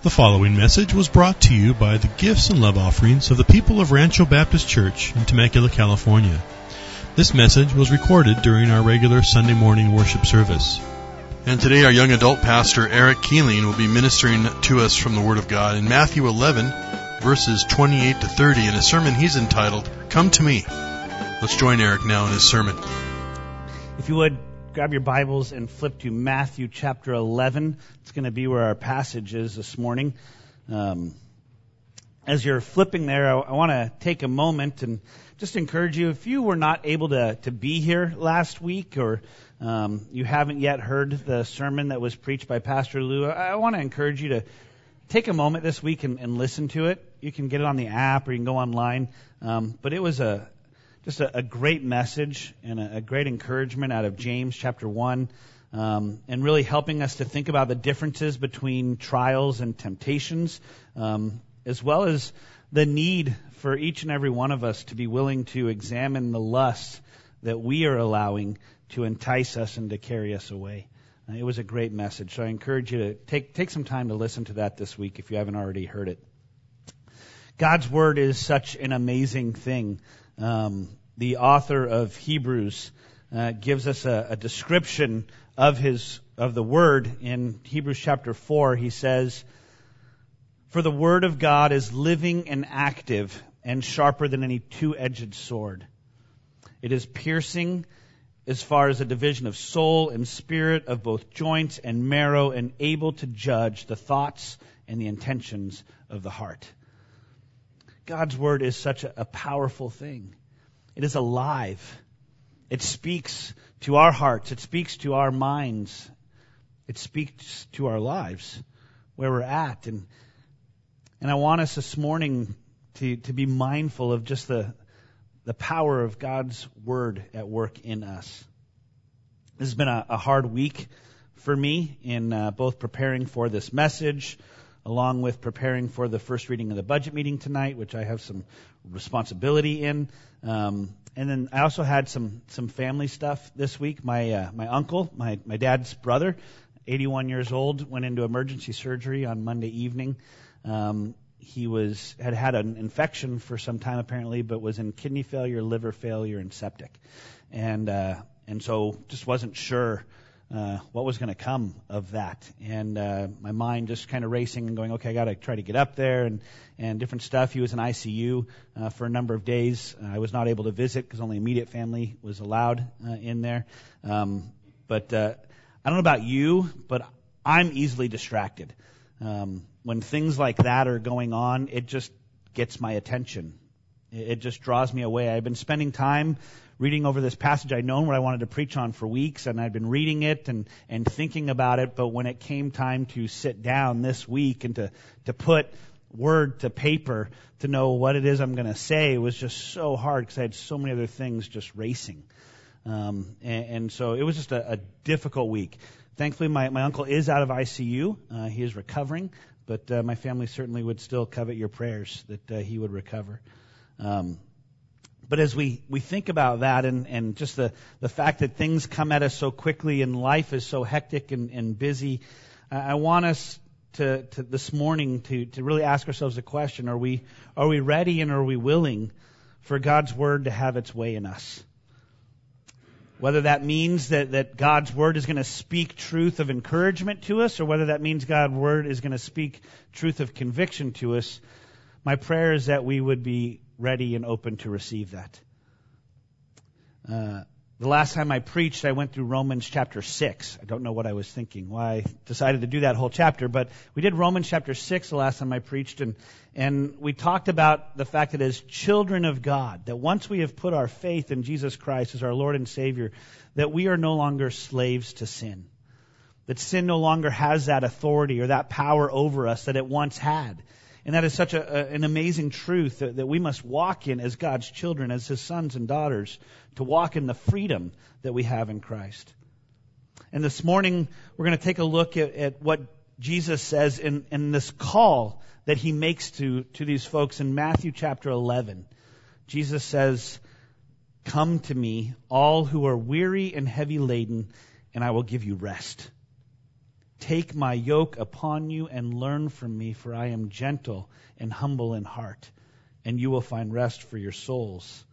The following message was brought to you by the gifts and love offerings of the people of Rancho Baptist Church in Temecula, California. This message was recorded during our regular Sunday morning worship service. And today our young adult pastor Eric Keeling will be ministering to us from the Word of God in Matthew 11 verses 28 to 30 in a sermon he's entitled, Come to Me. Let's join Eric now in his sermon. If you would, grab your Bibles and flip to Matthew chapter 11. It's going to be where our passage is this morning. Um, as you're flipping there, I, I want to take a moment and just encourage you. If you were not able to, to be here last week or um, you haven't yet heard the sermon that was preached by Pastor Lou, I, I want to encourage you to take a moment this week and, and, listen to it. You can get it on the app or you can go online. Um, but it was a just a, a great message and a, a, great encouragement out of James chapter 1, um, and really helping us to think about the differences between trials and temptations, um, as well as the need for each and every one of us to be willing to examine the lusts that we are allowing to entice us and to carry us away. Uh, it was a great message, so I encourage you to take take some time to listen to that this week if you haven't already heard it. God's word is such an amazing thing. Um, the author of Hebrews uh, gives us a, a, description of his of the word in Hebrews chapter four. He says, "For the word of God is living and active, and sharper than any two-edged sword. It is piercing." As far as a division of soul and spirit, of both joints and marrow, and able to judge the thoughts and the intentions of the heart. God's word is such a, powerful thing. It is alive. It speaks to our hearts. It speaks to our minds. It speaks to our lives, where we're at. And, and I want us this morning to, to be mindful of just the, the power of God's word at work in us. This has been a, a hard week for me in uh, both preparing for this message, along with preparing for the first reading of the budget meeting tonight, which I have some responsibility in. Um, and then I also had some some family stuff this week. My uh, my uncle, my my dad's brother, 81 years old, went into emergency surgery on Monday evening. Um, he was had had an infection for some time apparently, but was in kidney failure, liver failure, and septic, and uh, and so just wasn't sure uh, what was going to come of that. And uh, my mind just kind of racing and going, okay, I got to try to get up there and, and different stuff. He was in ICU uh, for a number of days. Uh, I was not able to visit because only immediate family was allowed uh, in there. Um, but uh, I don't know about you, but I'm easily distracted. Um, when things like that are going on, it just gets my attention. It, it just draws me away. I've been spending time reading over this passage. I'd known what I wanted to preach on for weeks, and I'd been reading it and, and thinking about it. But when it came time to sit down this week and to, to put word to paper to know what it is I'm going to say it was just so hard because I had so many other things just racing. Um, and, and so it was just a, a difficult week. Thankfully, my, my uncle is out of ICU. Uh, he is recovering, but uh, my family certainly would still covet your prayers that uh, he would recover. Um, but as we, we think about that and, and just the, the fact that things come at us so quickly and life is so hectic and, and busy, I want us to, to this morning to, to really ask ourselves a question. Are we, are we ready and are we willing for God's Word to have its way in us? Whether that means that, that God's Word is going to speak truth of encouragement to us or whether that means God's Word is going to speak truth of conviction to us, my prayer is that we would be ready and open to receive that. Uh, the last time I preached, I went through Romans chapter 6. I don't know what I was thinking, why I decided to do that whole chapter, but we did Romans chapter 6 the last time I preached, and, and we talked about the fact that as children of God, that once we have put our faith in Jesus Christ as our Lord and Savior, that we are no longer slaves to sin. That sin no longer has that authority or that power over us that it once had. And that is such a, a, an amazing truth that, that we must walk in as God's children, as His sons and daughters, to walk in the freedom that we have in Christ. And this morning, we're going to take a look at, at what Jesus says in, in this call that He makes to, to these folks in Matthew chapter 11. Jesus says, Come to me, all who are weary and heavy laden, and I will give you rest. Take my yoke upon you and learn from me, for I am gentle and humble in heart, and you will find rest for your souls.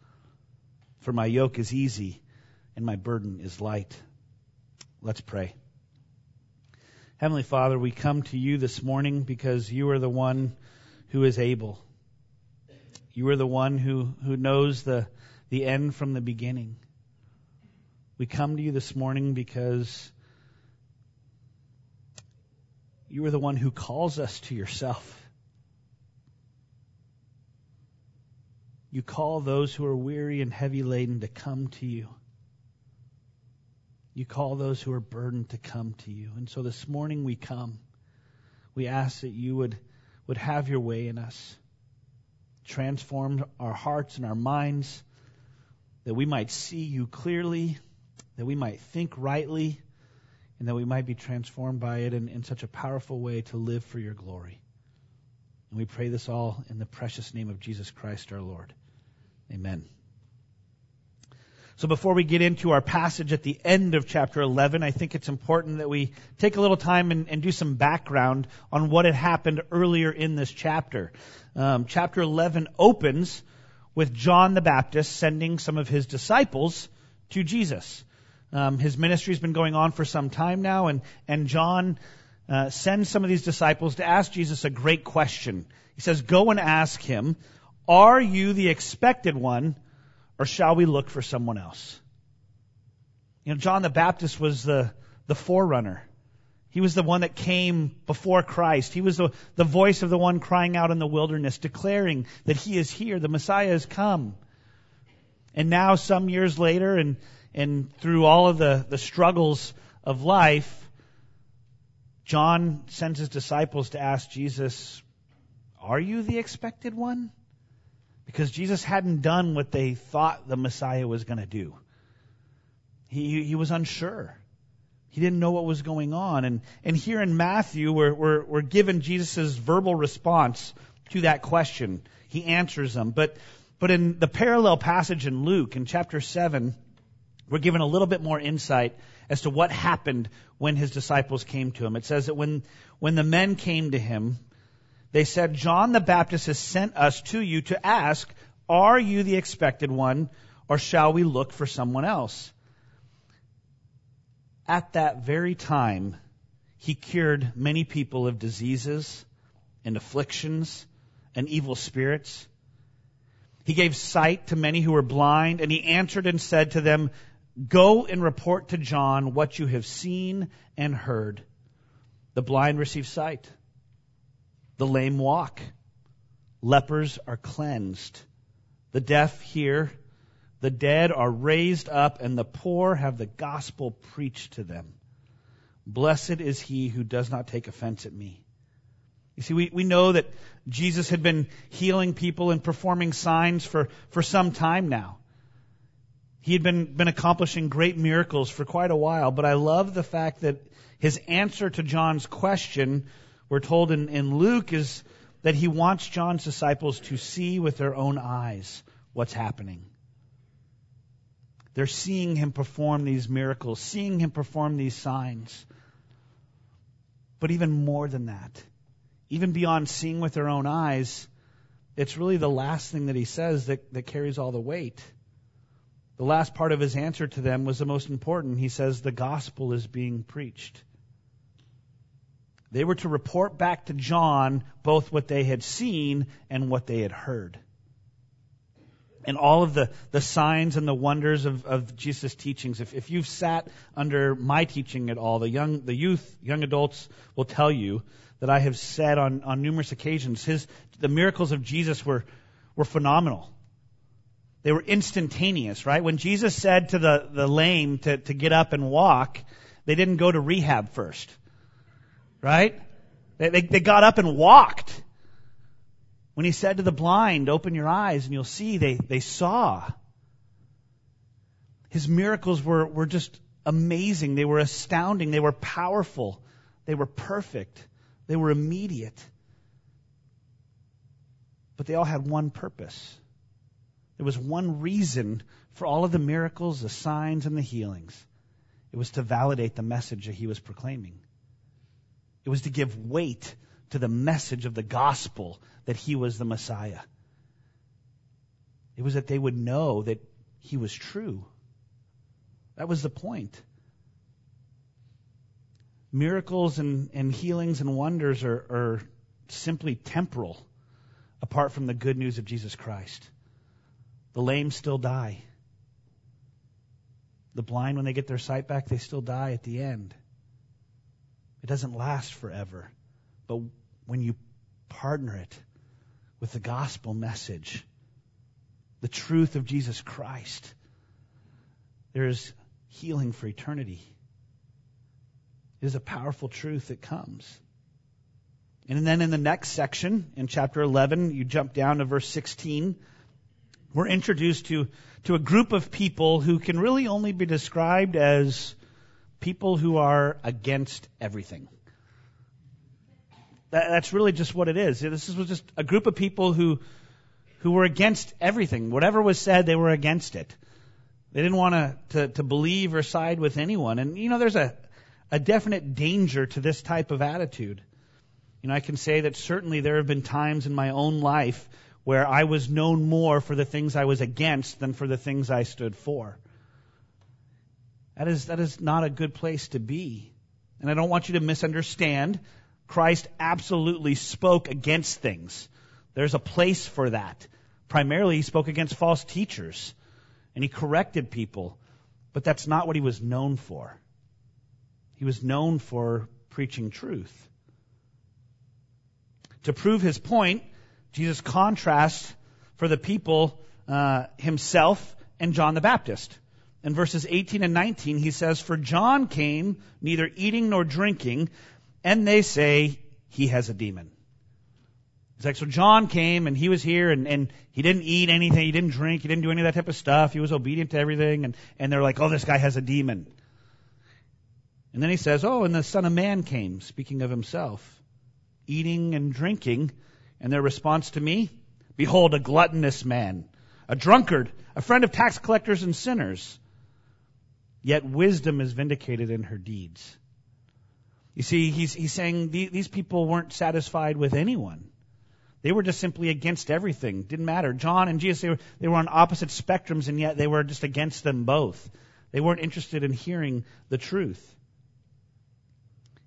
For my yoke is easy and my burden is light. Let's pray. Heavenly Father, we come to you this morning because you are the one who is able. You are the one who, who knows the, the end from the beginning. We come to you this morning because you are the one who calls us to yourself. You call those who are weary and heavy laden to come to you. You call those who are burdened to come to you. And so this morning we come. We ask that you would, would have your way in us. Transform our hearts and our minds, that we might see you clearly, that we might think rightly, and that we might be transformed by it in, in such a powerful way to live for your glory. And we pray this all in the precious name of Jesus Christ our Lord. Amen. So before we get into our passage at the end of chapter 11, I think it's important that we take a little time and, and do some background on what had happened earlier in this chapter. Um, chapter 11 opens with John the Baptist sending some of his disciples to Jesus. Um, his ministry has been going on for some time now, and, and John uh, sends some of these disciples to ask Jesus a great question. He says, Go and ask him, Are you the expected one, or shall we look for someone else? You know, John the Baptist was the, the forerunner. He was the one that came before Christ. He was the, the voice of the one crying out in the wilderness, declaring that he is here, the Messiah has come. And now, some years later, and and through all of the, the struggles of life, John sends his disciples to ask Jesus, Are you the expected one? Because Jesus hadn't done what they thought the Messiah was going to do. He, he was unsure. He didn't know what was going on. And, and here in Matthew, we're, we're, we're given Jesus' verbal response to that question. He answers them. But, but in the parallel passage in Luke, in chapter 7, we're given a little bit more insight as to what happened when his disciples came to him. It says that when, when the men came to him, they said, John the Baptist has sent us to you to ask, Are you the expected one, or shall we look for someone else? At that very time, he cured many people of diseases and afflictions and evil spirits. He gave sight to many who were blind, and he answered and said to them, Go and report to John what you have seen and heard. The blind receive sight. The lame walk. Lepers are cleansed. The deaf hear. The dead are raised up, and the poor have the gospel preached to them. Blessed is he who does not take offense at me. You see, we, we know that Jesus had been healing people and performing signs for, for some time now. He had been, been accomplishing great miracles for quite a while, but I love the fact that his answer to John's question, we're told in, in Luke, is that he wants John's disciples to see with their own eyes what's happening. They're seeing him perform these miracles, seeing him perform these signs. But even more than that, even beyond seeing with their own eyes, it's really the last thing that he says that, that carries all the weight. The last part of his answer to them was the most important. He says, The gospel is being preached. They were to report back to John both what they had seen and what they had heard. And all of the, the signs and the wonders of, of Jesus' teachings. If, if you've sat under my teaching at all, the young, the youth, young adults will tell you that I have said on, on numerous occasions, his, the miracles of Jesus were, were phenomenal. They were instantaneous, right? When Jesus said to the, the lame to, to get up and walk, they didn't go to rehab first. Right? They, they, they got up and walked. When he said to the blind, open your eyes and you'll see, they, they saw. His miracles were, were just amazing. They were astounding. They were powerful. They were perfect. They were immediate. But they all had one purpose. There was one reason for all of the miracles, the signs, and the healings. It was to validate the message that he was proclaiming. It was to give weight to the message of the gospel that he was the Messiah. It was that they would know that he was true. That was the point. Miracles and, and healings and wonders are, are simply temporal apart from the good news of Jesus Christ. The lame still die. The blind, when they get their sight back, they still die at the end. It doesn't last forever. But when you partner it with the gospel message, the truth of Jesus Christ, there is healing for eternity. It is a powerful truth that comes. And then in the next section, in chapter 11, you jump down to verse 16, we're introduced to, to a group of people who can really only be described as people who are against everything. That, that's really just what it is. This was just a group of people who, who were against everything. Whatever was said, they were against it. They didn't want to, to, to believe or side with anyone. And, you know, there's a, a definite danger to this type of attitude. You know, I can say that certainly there have been times in my own life where I was known more for the things I was against than for the things I stood for. That is, that is not a good place to be. And I don't want you to misunderstand. Christ absolutely spoke against things. There's a place for that. Primarily, he spoke against false teachers and he corrected people, but that's not what he was known for. He was known for preaching truth. To prove his point, Jesus contrasts for the people uh, himself and John the Baptist. In verses 18 and 19, he says, For John came neither eating nor drinking, and they say he has a demon. It's like, so John came and he was here and, and he didn't eat anything, he didn't drink, he didn't do any of that type of stuff, he was obedient to everything, and, and they're like, oh, this guy has a demon. And then he says, oh, and the Son of Man came, speaking of himself eating and drinking. And their response to me, behold, a gluttonous man, a drunkard, a friend of tax collectors and sinners. Yet wisdom is vindicated in her deeds. You see, he's, he's saying these people weren't satisfied with anyone. They were just simply against everything. Didn't matter. John and Jesus, they were, they were on opposite spectrums, and yet they were just against them both. They weren't interested in hearing the truth.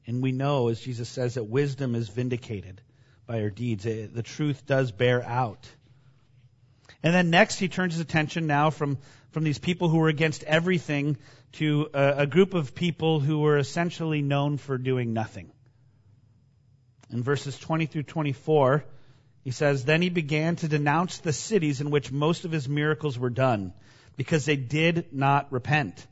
And we know, as Jesus says, that wisdom is vindicated by her deeds. Eh, the truth does bear out. And then next, he turns his attention now from, from these people who were against everything to a, a group of people who were essentially known for doing nothing. In verses 20 through 24, he says, Then he began to denounce the cities in which most of his miracles were done, because they did not repent.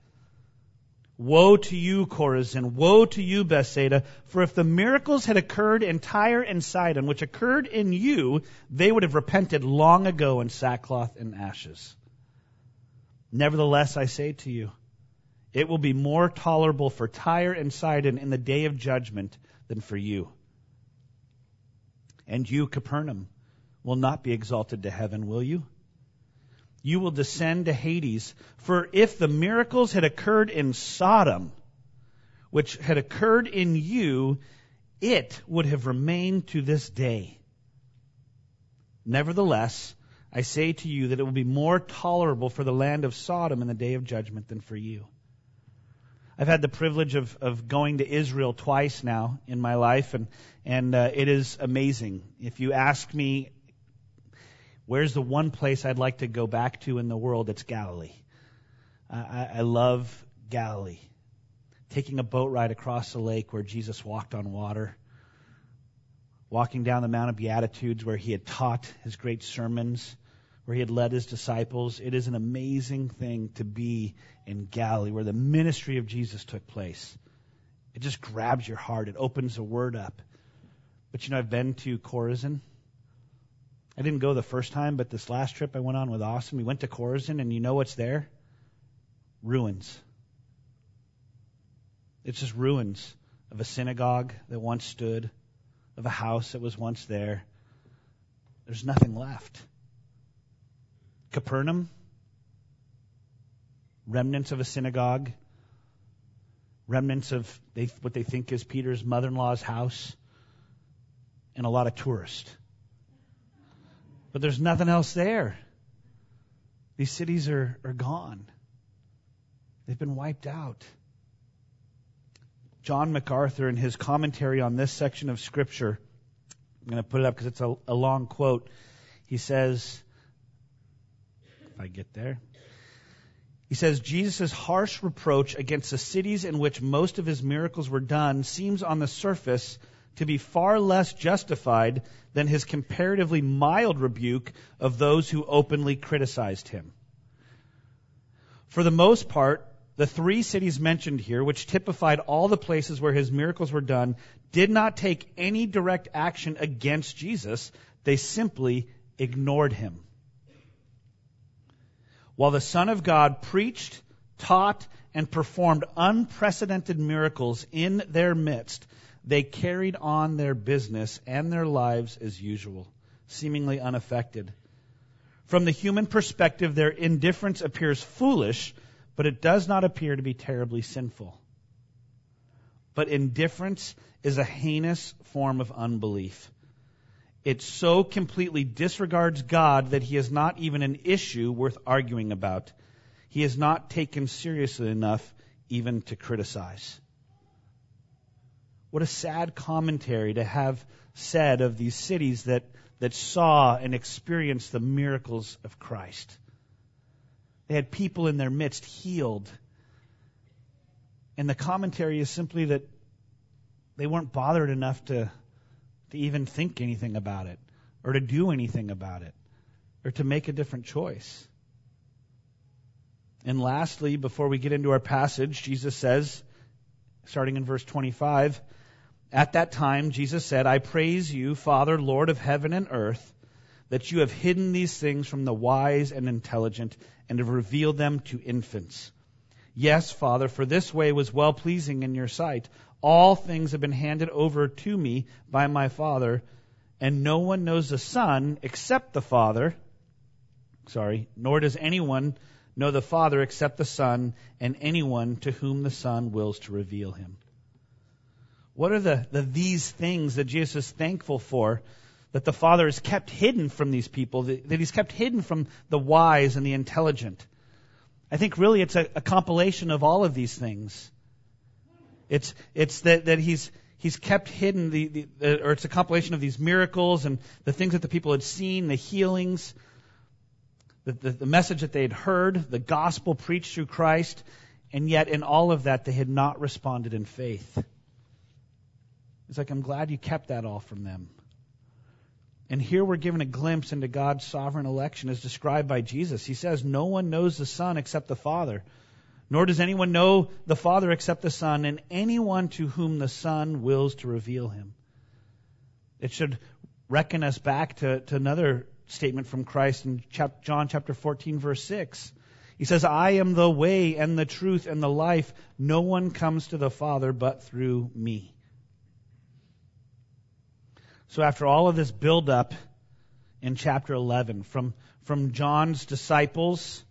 Woe to you, Chorazin! Woe to you, Bethsaida! For if the miracles had occurred in Tyre and Sidon, which occurred in you, they would have repented long ago in sackcloth and ashes. Nevertheless, I say to you, it will be more tolerable for Tyre and Sidon in the day of judgment than for you. And you, Capernaum, will not be exalted to heaven, will you? You will descend to Hades. For if the miracles had occurred in Sodom, which had occurred in you, it would have remained to this day. Nevertheless, I say to you that it will be more tolerable for the land of Sodom in the day of judgment than for you. I've had the privilege of, of going to Israel twice now in my life, and, and uh, it is amazing. If you ask me Where's the one place I'd like to go back to in the world? It's Galilee. I, I love Galilee. Taking a boat ride across the lake where Jesus walked on water. Walking down the Mount of Beatitudes where he had taught his great sermons, where he had led his disciples. It is an amazing thing to be in Galilee where the ministry of Jesus took place. It just grabs your heart. It opens the word up. But you know, I've been to Chorazin. I didn't go the first time, but this last trip I went on with Austin, we went to Chorazin, and you know what's there? Ruins. It's just ruins of a synagogue that once stood, of a house that was once there. There's nothing left. Capernaum, remnants of a synagogue. remnants of they, what they think is Peter's mother in law's house, and a lot of tourists. But there's nothing else there. These cities are, are gone. They've been wiped out. John MacArthur, in his commentary on this section of Scripture, I'm going to put it up because it's a, a long quote. He says, if I get there, he says Jesus' harsh reproach against the cities in which most of his miracles were done seems on the surface to be far less justified than his comparatively mild rebuke of those who openly criticized him. For the most part, the three cities mentioned here, which typified all the places where his miracles were done, did not take any direct action against Jesus. They simply ignored him. While the Son of God preached, taught, and performed unprecedented miracles in their midst, they carried on their business and their lives as usual, seemingly unaffected. From the human perspective, their indifference appears foolish but it does not appear to be terribly sinful. But indifference is a heinous form of unbelief. It so completely disregards God that he is not even an issue worth arguing about. He is not taken seriously enough even to criticize. What a sad commentary to have said of these cities that, that saw and experienced the miracles of Christ. They had people in their midst healed. And the commentary is simply that they weren't bothered enough to, to even think anything about it, or to do anything about it, or to make a different choice. And lastly, before we get into our passage, Jesus says, starting in verse 25, At that time, Jesus said, I praise you, Father, Lord of heaven and earth, that you have hidden these things from the wise and intelligent and have revealed them to infants. Yes, Father, for this way was well pleasing in your sight. All things have been handed over to me by my Father, and no one knows the Son except the Father. Sorry, nor does anyone know the Father except the Son, and anyone to whom the Son wills to reveal him. What are the, the these things that Jesus is thankful for that the Father has kept hidden from these people, that, He's kept hidden from the wise and the intelligent. I think really it's a, a compilation of all of these things. It's, it's that, that He's, He's kept hidden the, the, the, or it's a compilation of these miracles and the things that the people had seen, the healings, the, the, the message that they had heard, the gospel preached through Christ, and yet in all of that they had not responded in faith. It's like, I'm glad you kept that all from them. And here we're given a glimpse into God's sovereign election as described by Jesus. He says, No one knows the Son except the Father, nor does anyone know the Father except the Son, and anyone to whom the Son wills to reveal him. It should reckon us back to, to another statement from Christ in chap- John chapter 14, verse 6. He says, I am the way and the truth and the life. No one comes to the Father but through me. So after all of this buildup in chapter 11, from, from John's disciples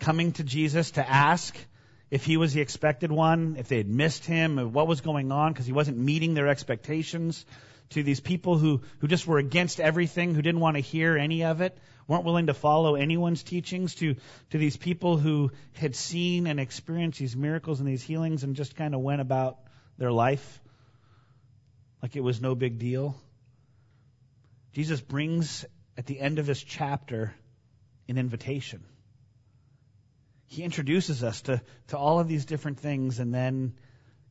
coming to Jesus to ask if he was the expected one, if they had missed him, what was going on because he wasn't meeting their expectations, to these people who, who just were against everything, who didn't want to hear any of it, weren't willing to follow anyone's teachings, to, to these people who had seen and experienced these miracles and these healings and just kind of went about their life like it was no big deal. Jesus brings at the end of this chapter an invitation. He introduces us to, to all of these different things, and then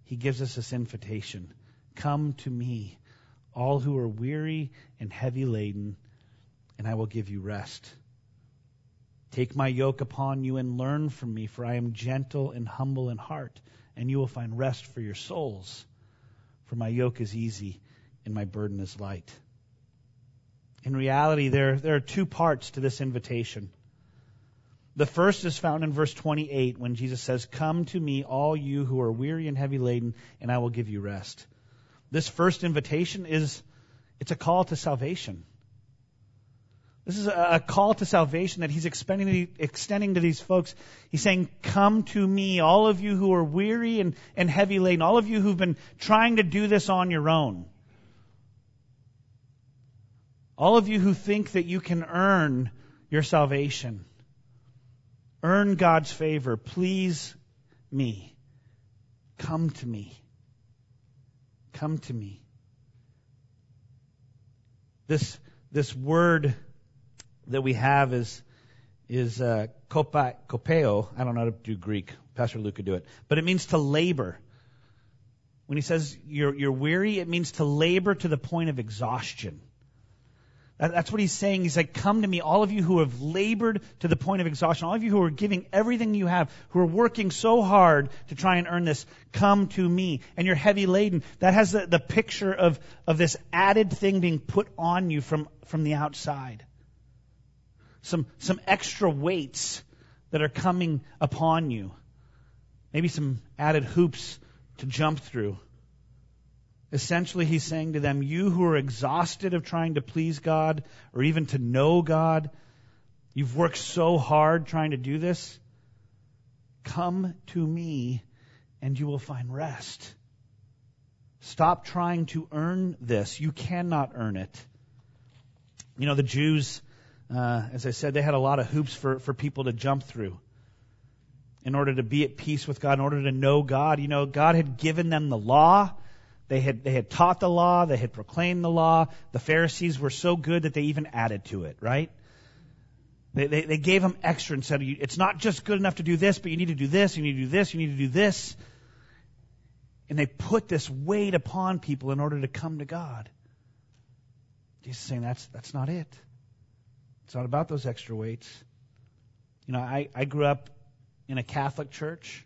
he gives us this invitation Come to me, all who are weary and heavy laden, and I will give you rest. Take my yoke upon you and learn from me, for I am gentle and humble in heart, and you will find rest for your souls for my yoke is easy and my burden is light. In reality, there, there are two parts to this invitation. The first is found in verse 28 when Jesus says, Come to me, all you who are weary and heavy laden, and I will give you rest. This first invitation is, it's a call to salvation. This is a call to salvation that he's extending, to these folks. He's saying, Come to me, all of you who are weary and, and heavy laden, all of you who've been trying to do this on your own. All of you who think that you can earn your salvation, earn God's favor, please me. Come to me. Come to me. This, this word that we have is is uh, kopeo. I don't know how to do Greek. Pastor Luke could do it, but it means to labor. When he says you're you're weary, it means to labor to the point of exhaustion. That's what he's saying. He's like, come to me, all of you who have labored to the point of exhaustion, all of you who are giving everything you have, who are working so hard to try and earn this, come to me. And you're heavy laden. That has the, the picture of, of this added thing being put on you from, from the outside. Some, some extra weights that are coming upon you. Maybe some added hoops to jump through. Essentially, he's saying to them, You who are exhausted of trying to please God or even to know God, you've worked so hard trying to do this, come to me and you will find rest. Stop trying to earn this. You cannot earn it. You know, the Jews, uh, as I said, they had a lot of hoops for, for people to jump through in order to be at peace with God, in order to know God. You know, God had given them the law. They had, they had taught the law, they had proclaimed the law. The Pharisees were so good that they even added to it, right? They, they, they gave them extra and said, it's not just good enough to do this, but you need to do this, you need to do this, you need to do this. And they put this weight upon people in order to come to God. Jesus is saying that's, that's not it. It's not about those extra weights. You know, I, I grew up in a Catholic church.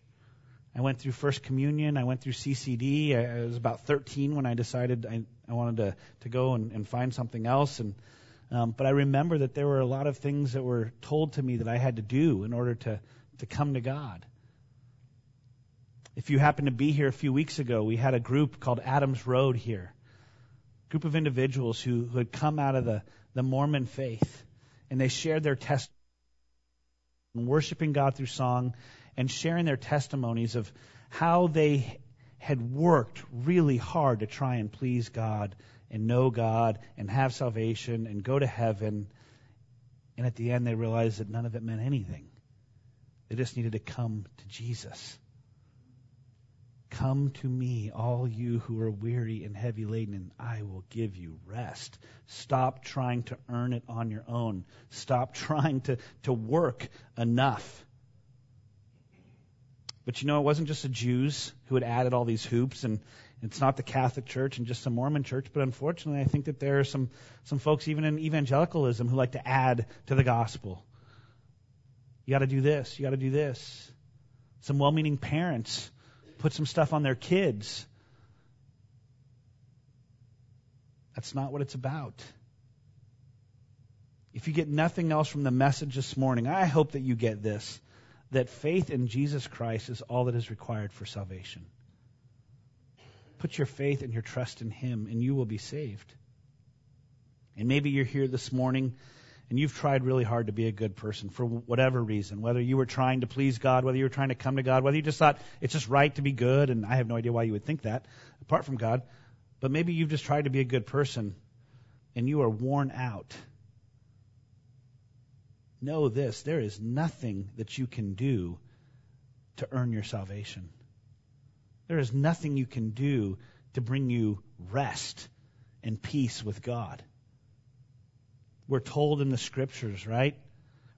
I went through First Communion. I went through CCD. I, I was about 13 when I decided I, I wanted to, to go and, and find something else. And um, but I remember that there were a lot of things that were told to me that I had to do in order to to come to God. If you happen to be here a few weeks ago, we had a group called Adams Road here. A group of individuals who, who had come out of the, the Mormon faith, and they shared their testimony, worshiping God through song and sharing their testimonies of how they had worked really hard to try and please God and know God and have salvation and go to heaven. And at the end, they realized that none of it meant anything. They just needed to come to Jesus. Come to me, all you who are weary and heavy laden, and I will give you rest. Stop trying to earn it on your own. Stop trying to, to work enough. But you know, it wasn't just the Jews who had added all these hoops, and it's not the Catholic Church and just the Mormon Church. But unfortunately, I think that there are some some folks even in evangelicalism who like to add to the gospel. You got to do this. You got to do this. Some well-meaning parents put some stuff on their kids. That's not what it's about. If you get nothing else from the message this morning, I hope that you get this that faith in Jesus Christ is all that is required for salvation. Put your faith and your trust in Him, and you will be saved. And maybe you're here this morning and you've tried really hard to be a good person for whatever reason, whether you were trying to please God, whether you were trying to come to God, whether you just thought it's just right to be good, and I have no idea why you would think that, apart from God. But maybe you've just tried to be a good person and you are worn out know this there is nothing that you can do to earn your salvation. There is nothing you can do to bring you rest and peace with God. We're told in the scriptures, right?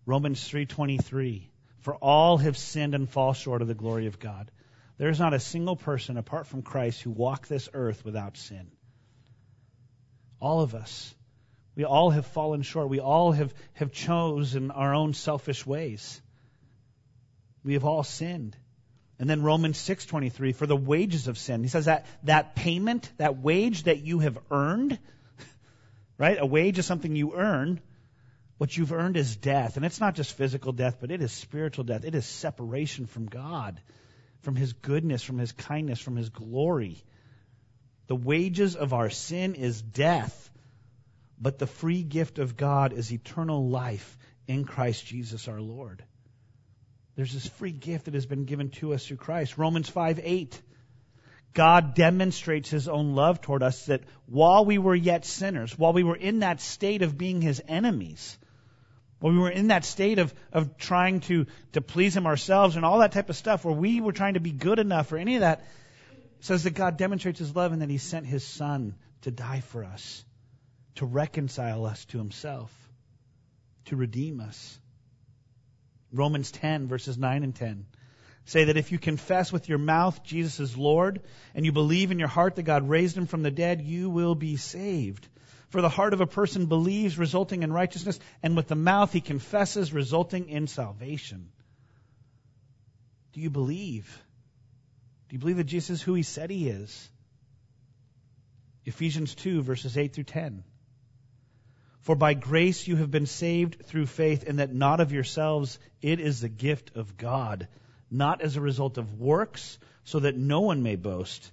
Romans 3:23, for all have sinned and fall short of the glory of God. There is not a single person apart from Christ who walked this earth without sin. All of us we all have fallen short. We all have, have chosen our own selfish ways. We have all sinned. And then Romans 6:23 for the wages of sin. He says that that payment, that wage that you have earned, right? A wage is something you earn. What you've earned is death, and it's not just physical death, but it is spiritual death. It is separation from God, from his goodness, from his kindness, from his glory. The wages of our sin is death. but the free gift of God is eternal life in Christ Jesus our Lord. There's this free gift that has been given to us through Christ. Romans 5 8. God demonstrates his own love toward us that while we were yet sinners, while we were in that state of being his enemies, while we were in that state of, of trying to, to please him ourselves and all that type of stuff, where we were trying to be good enough or any of that, says that God demonstrates his love and that he sent his son to die for us, to reconcile us to himself, to redeem us. Romans 10, verses 9 and 10 say that if you confess with your mouth Jesus is Lord and you believe in your heart that God raised him from the dead, you will be saved. For the heart of a person believes, resulting in righteousness, and with the mouth he confesses, resulting in salvation. Do you believe? Do you believe that Jesus is who he said he is? Ephesians 2, verses 8 through 10. For by grace you have been saved through faith, and that not of yourselves, it is the gift of God, not as a result of works, so that no one may boast.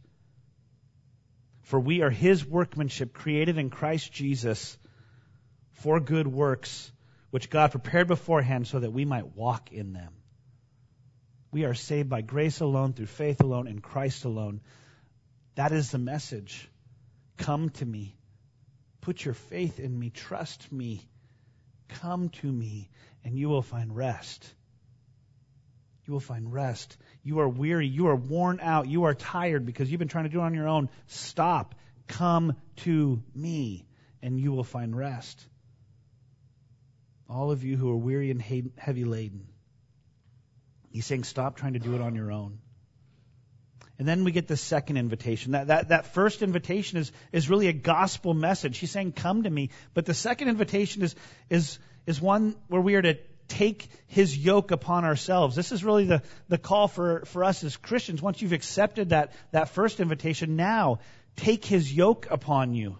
For we are his workmanship, created in Christ Jesus for good works, which God prepared beforehand so that we might walk in them. We are saved by grace alone, through faith alone, in Christ alone. That is the message. Come to me. Put your faith in me. Trust me. Come to me, and you will find rest. You will find rest. You are weary. You are worn out. You are tired because you've been trying to do it on your own. Stop. Come to me, and you will find rest. All of you who are weary and heavy laden. He's saying, stop trying to do it on your own. And then we get the second invitation. That, that, that first invitation is, is really a gospel message. He's saying, come to me. But the second invitation is, is, is one where we are to take his yoke upon ourselves. This is really the, the call for, for us as Christians. Once you've accepted that, that first invitation, now take his yoke upon you.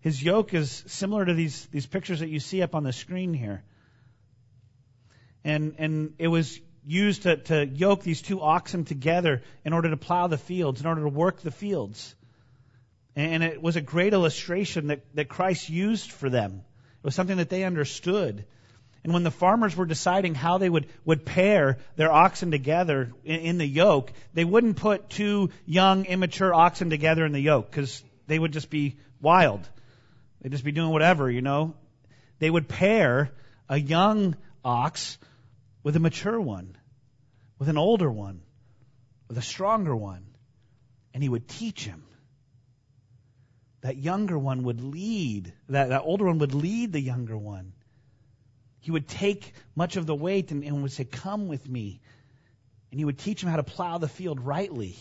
His yoke is similar to these, these pictures that you see up on the screen here. And, and it was used to, to yoke these two oxen together in order to plow the fields, in order to work the fields. And it was a great illustration that, that Christ used for them. It was something that they understood. And when the farmers were deciding how they would, would pair their oxen together in, in the yoke, they wouldn't put two young, immature oxen together in the yoke because they would just be wild. They'd just be doing whatever, you know. They would pair a young ox with a mature one, with an older one, with a stronger one, and he would teach him. That younger one would lead, that, that older one would lead the younger one. He would take much of the weight and, and would say, Come with me. And he would teach him how to plow the field rightly.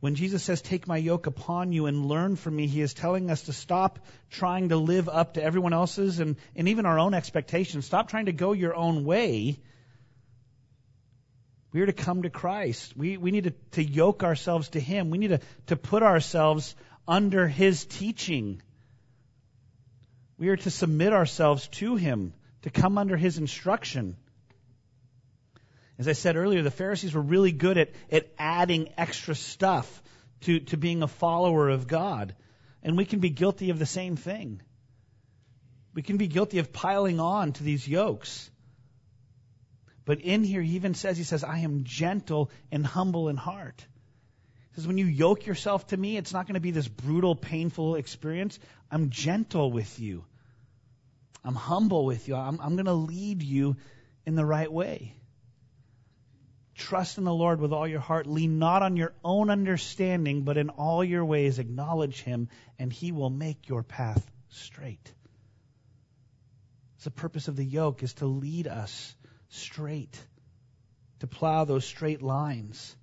When Jesus says, Take my yoke upon you and learn from me, he is telling us to stop trying to live up to everyone else's and, and even our own expectations. Stop trying to go your own way. We are to come to Christ. We, we need to, to yoke ourselves to Him. We need to, to put ourselves under His teaching. We are to submit ourselves to Him, to come under His instruction. As I said earlier, the Pharisees were really good at, at adding extra stuff to, to being a follower of God. And we can be guilty of the same thing. We can be guilty of piling on to these yokes. But in here, he even says, he says, I am gentle and humble in heart. Says, when you yoke yourself to me, it's not going to be this brutal, painful experience. I'm gentle with you. I'm humble with you. I'm, I'm going to lead you in the right way. Trust in the Lord with all your heart. Lean not on your own understanding, but in all your ways acknowledge Him, and He will make your path straight. the purpose of the yoke is to lead us straight, to plow those straight lines.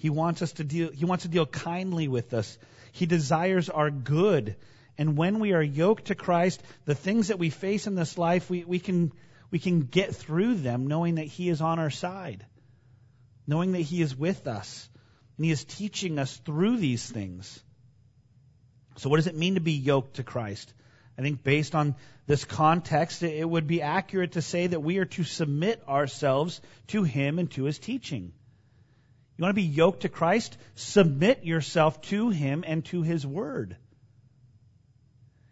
He wants us to deal, He wants to deal kindly with us. He desires our good. And when we are yoked to Christ, the things that we face in this life, we, we can we can get through them knowing that He is on our side, knowing that He is with us, and He is teaching us through these things. So, what does it mean to be yoked to Christ? I think based on this context, it would be accurate to say that we are to submit ourselves to Him and to His teaching. You want to be yoked to Christ? Submit yourself to Him and to His Word.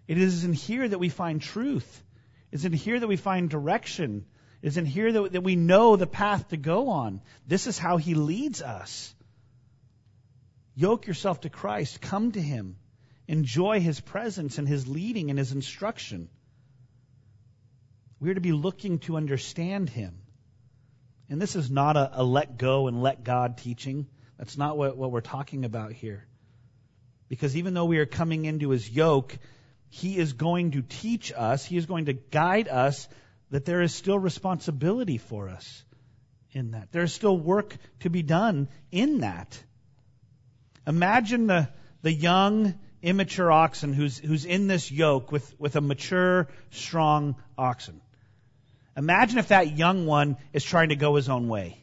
It is in here that we find truth. It's in here that we find direction. It's in here that, that we know the path to go on. This is how He leads us. Yoke yourself to Christ. Come to Him. Enjoy His presence and His leading and His instruction. We are to be looking to understand Him. And this is not a, a let go and let God teaching. That's not what, what we're talking about here. Because even though we are coming into His yoke, He is going to teach us, He is going to guide us that there is still responsibility for us in that. There is still work to be done in that. Imagine the, the young, immature oxen who's, who's in this yoke with, with a mature, strong oxen. Imagine if that young one is trying to go his own way.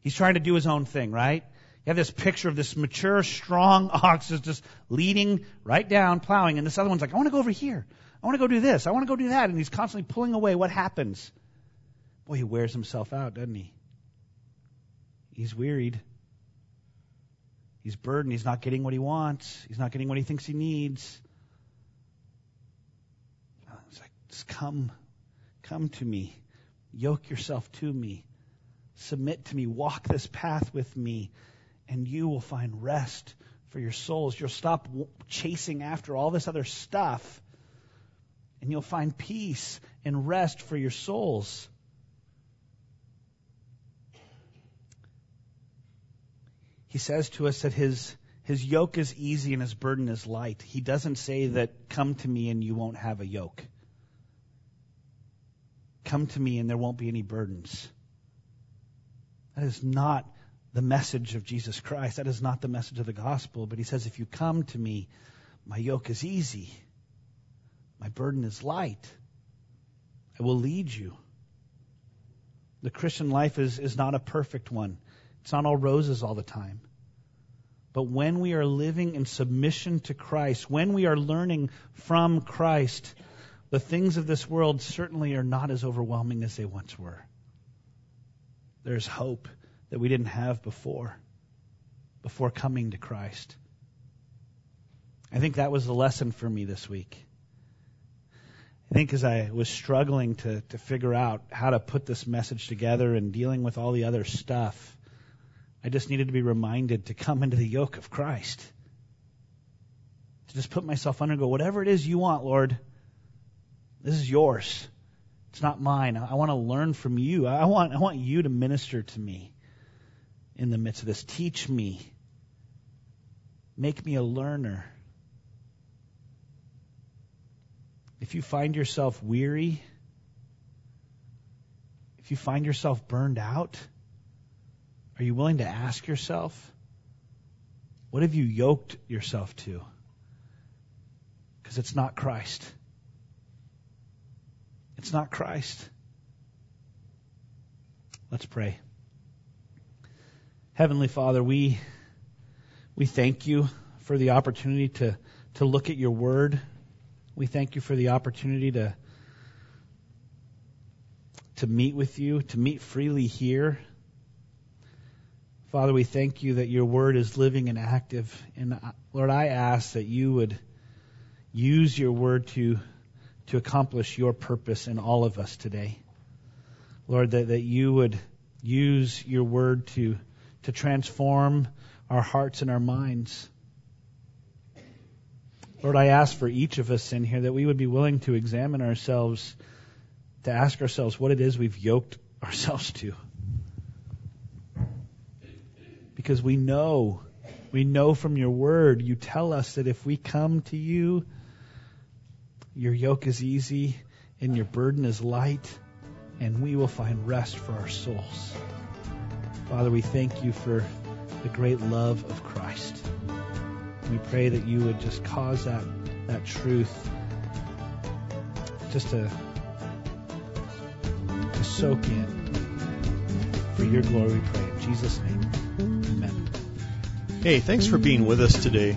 He's trying to do his own thing, right? You have this picture of this mature, strong ox is just leading right down, plowing, and this other one's like, I want to go over here. I want to go do this. I want to go do that. And he's constantly pulling away. What happens? Boy, he wears himself out, doesn't he? He's wearied. He's burdened. He's not getting what he wants. He's not getting what he thinks he needs. It's like, just come. Come to me. Yoke yourself to me. Submit to me. Walk this path with me. And you will find rest for your souls. You'll stop chasing after all this other stuff. And you'll find peace and rest for your souls. He says to us that his, his yoke is easy and his burden is light. He doesn't say that come to me and you won't have a yoke. Come to me and there won't be any burdens. That is not the message of Jesus Christ. That is not the message of the gospel. But he says, if you come to me, my yoke is easy. My burden is light. I will lead you. The Christian life is, is not a perfect one. It's not all roses all the time. But when we are living in submission to Christ, when we are learning from Christ, the things of this world certainly are not as overwhelming as they once were. There's hope that we didn't have before, before coming to Christ. I think that was the lesson for me this week. I think as I was struggling to, to figure out how to put this message together and dealing with all the other stuff, I just needed to be reminded to come into the yoke of Christ. To just put myself under and go, whatever it is you want, Lord, this is yours. It's not mine. I want to learn from you. I want, I want you to minister to me in the midst of this. Teach me. Make me a learner. If you find yourself weary, if you find yourself burned out, are you willing to ask yourself, what have you yoked yourself to? Because it's not Christ. It's not Christ. Let's pray. Heavenly Father, we we thank you for the opportunity to to look at your word. We thank you for the opportunity to to meet with you, to meet freely here. Father, we thank you that your word is living and active. And uh, Lord, I ask that you would use your word to to accomplish your purpose in all of us today. Lord, that, that you would use your word to, to transform our hearts and our minds. Lord, I ask for each of us in here that we would be willing to examine ourselves, to ask ourselves what it is we've yoked ourselves to. Because we know, we know from your word, you tell us that if we come to you, your yoke is easy and your burden is light, and we will find rest for our souls. Father, we thank you for the great love of Christ. We pray that you would just cause that, that truth just to, to soak in. For your glory, we pray. In Jesus' name, amen. Hey, thanks for being with us today.